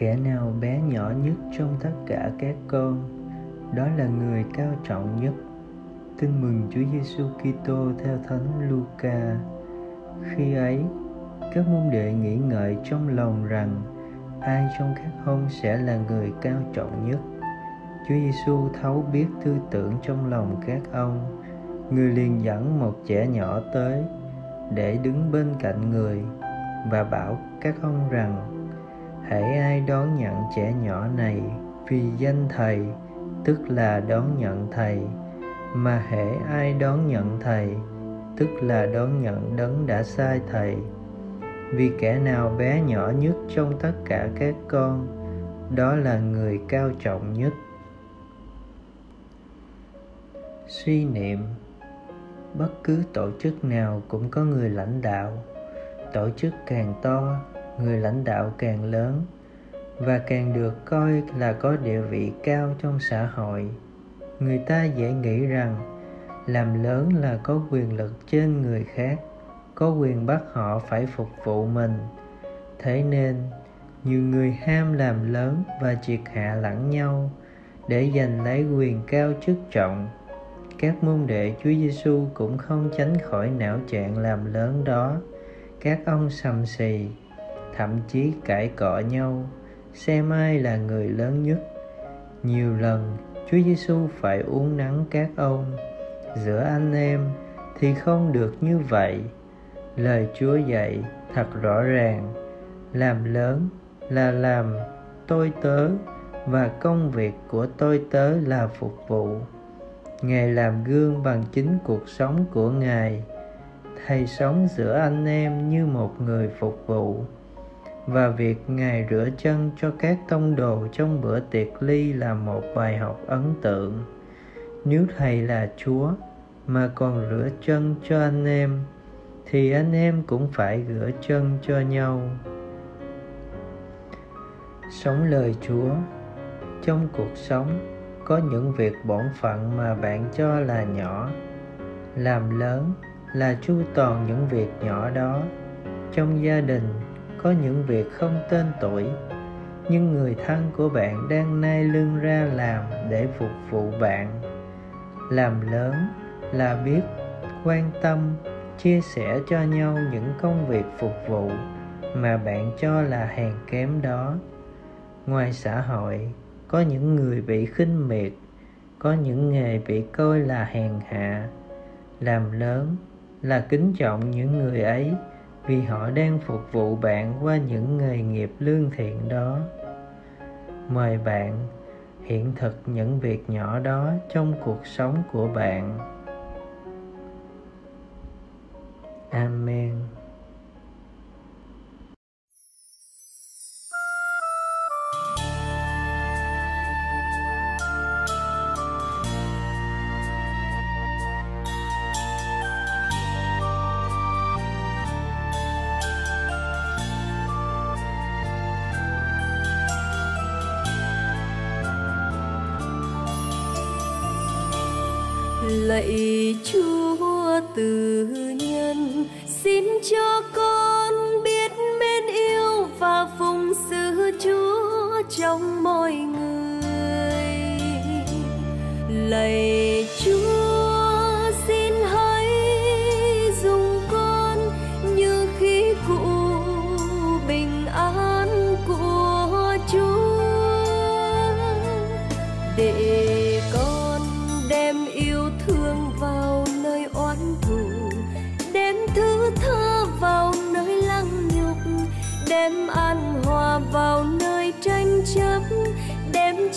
kẻ nào bé nhỏ nhất trong tất cả các con, đó là người cao trọng nhất. Tin mừng Chúa Giêsu Kitô theo Thánh Luca. Khi ấy, các môn đệ nghĩ ngợi trong lòng rằng ai trong các ông sẽ là người cao trọng nhất. Chúa Giêsu thấu biết tư tưởng trong lòng các ông. Người liền dẫn một trẻ nhỏ tới để đứng bên cạnh người và bảo các ông rằng hãy ai đón nhận trẻ nhỏ này vì danh thầy, tức là đón nhận thầy. Mà hễ ai đón nhận thầy, tức là đón nhận đấng đã sai thầy. Vì kẻ nào bé nhỏ nhất trong tất cả các con, đó là người cao trọng nhất. Suy niệm, bất cứ tổ chức nào cũng có người lãnh đạo. Tổ chức càng to người lãnh đạo càng lớn và càng được coi là có địa vị cao trong xã hội. Người ta dễ nghĩ rằng làm lớn là có quyền lực trên người khác, có quyền bắt họ phải phục vụ mình. Thế nên, nhiều người ham làm lớn và triệt hạ lẫn nhau để giành lấy quyền cao chức trọng. Các môn đệ Chúa Giêsu cũng không tránh khỏi não trạng làm lớn đó. Các ông sầm xì thậm chí cãi cọ nhau. Xem ai là người lớn nhất. Nhiều lần, Chúa Giêsu phải uống nắng các ông. Giữa anh em thì không được như vậy. Lời Chúa dạy thật rõ ràng. Làm lớn là làm tôi tớ, và công việc của tôi tớ là phục vụ. Ngài làm gương bằng chính cuộc sống của ngài. Thầy sống giữa anh em như một người phục vụ và việc ngài rửa chân cho các tông đồ trong bữa tiệc ly là một bài học ấn tượng. Nếu thầy là chúa mà còn rửa chân cho anh em, thì anh em cũng phải rửa chân cho nhau. Sống lời chúa, trong cuộc sống có những việc bổn phận mà bạn cho là nhỏ. Làm lớn là chu toàn những việc nhỏ đó trong gia đình có những việc không tên tuổi. Nhưng người thân của bạn đang nai lưng ra làm để phục vụ bạn. Làm lớn là biết, quan tâm, chia sẻ cho nhau những công việc phục vụ mà bạn cho là hèn kém đó. Ngoài xã hội, có những người bị khinh miệt, có những nghề bị coi là hèn hạ. Làm lớn là kính trọng những người ấy vì họ đang phục vụ bạn qua những nghề nghiệp lương thiện đó. Mời bạn hiện thực những việc nhỏ đó trong cuộc sống của bạn. Amen. Lạy chúa từ nhân, xin cho con biết mến yêu và phụng sự chúa trong mọi người. Lạy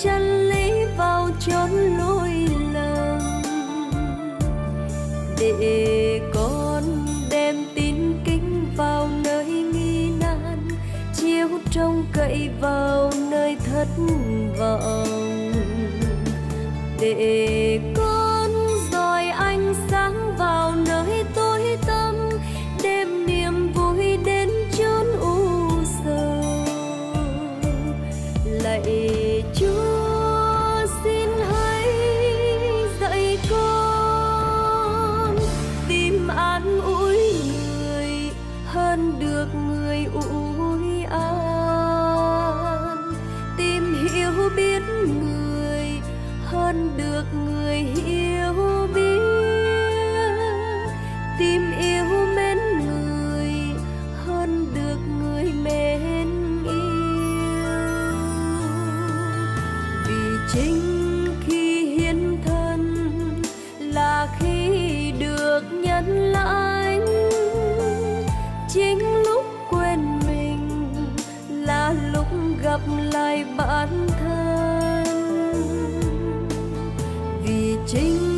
chân lý vào chốn lối lầm. Để con đem tin kính vào nơi nghi nan, chiếu trông cậy vào nơi thất vọng. Để con được người hiểu biết. Tim yêu mến người hơn được người mến yêu. Vì chính khi hiến thân là khi được nhân lãnh. Chính lúc quên mình là lúc gặp lại bản thân. Chính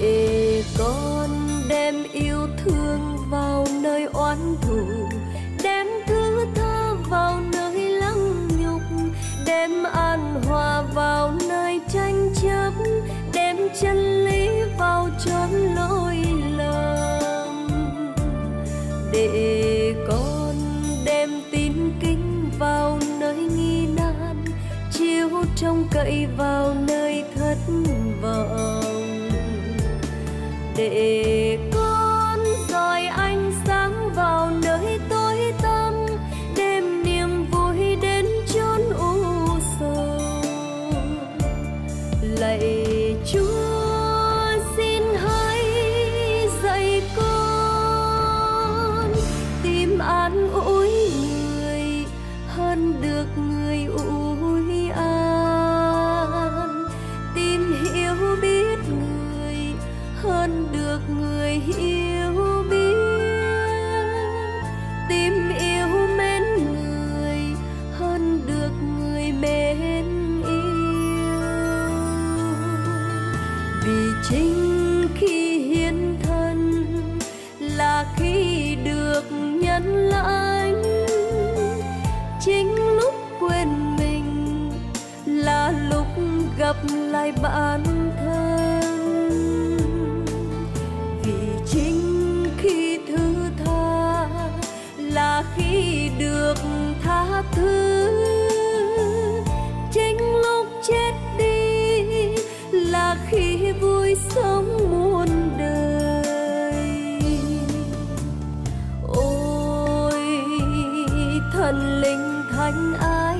để con đem yêu thương vào nơi oán thù, đem thứ tha vào nơi lăng nhục, đem an hòa vào nơi tranh chấp, đem chân lý vào chốn lỗi lầm. Để con đem tin kính vào nơi nghi nan, chiếu trông cậy vào nơi để chính khi hiến thân là khi được nhận lãnh. Chính lúc quên mình là lúc gặp lại bản thân. Vì chính khi thứ tha là khi được tha thứ. Thần linh thánh ai?